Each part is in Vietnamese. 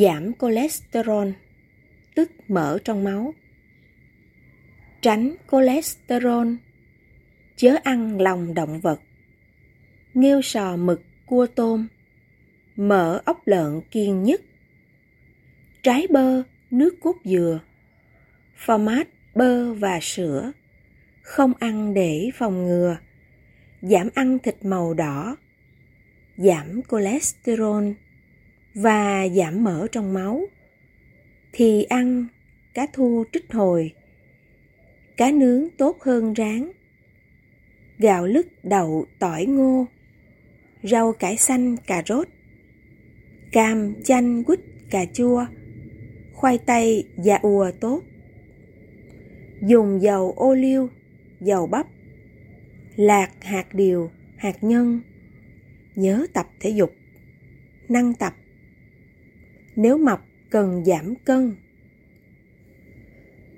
giảm cholesterol, tức mỡ trong máu. Tránh cholesterol, chớ ăn lòng động vật. Nghêu sò mực, cua tôm, mỡ ốc lợn kiêng nhất. Trái bơ, nước cốt dừa, format bơ và sữa. Không ăn để phòng ngừa. Giảm ăn thịt màu đỏ. Giảm cholesterol và giảm mỡ trong máu. Thì ăn, cá thu trích hồi. Cá nướng tốt hơn rán. Gạo lứt đậu tỏi ngô. Rau cải xanh, cà rốt. Cam, chanh, quýt, cà chua. Khoai tây và ùa tốt. Dùng dầu ô liu, dầu bắp. Lạc hạt điều, hạt nhân. Nhớ tập thể dục. Năng tập nếu mập cần giảm cân.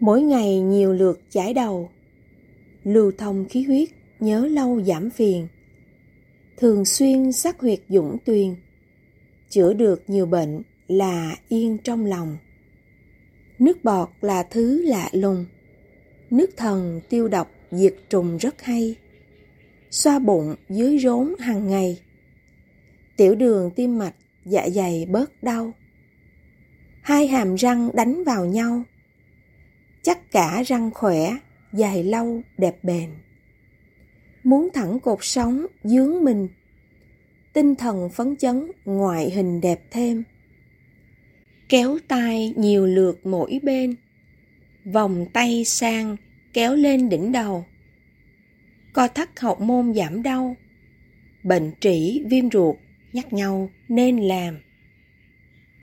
Mỗi ngày nhiều lượt chải đầu, lưu thông khí huyết nhớ lâu giảm phiền. Thường xuyên sắc huyệt dũng tuyền, chữa được nhiều bệnh là yên trong lòng. Nước bọt là thứ lạ lùng, nước thần tiêu độc diệt trùng rất hay. Xoa bụng dưới rốn hàng ngày. Tiểu đường tim mạch, dạ dày bớt đau hai hàm răng đánh vào nhau. Chắc cả răng khỏe, dài lâu, đẹp bền. Muốn thẳng cột sống, dướng mình. Tinh thần phấn chấn, ngoại hình đẹp thêm. Kéo tay nhiều lượt mỗi bên. Vòng tay sang, kéo lên đỉnh đầu. Co thắt hậu môn giảm đau. Bệnh trĩ, viêm ruột, nhắc nhau nên làm.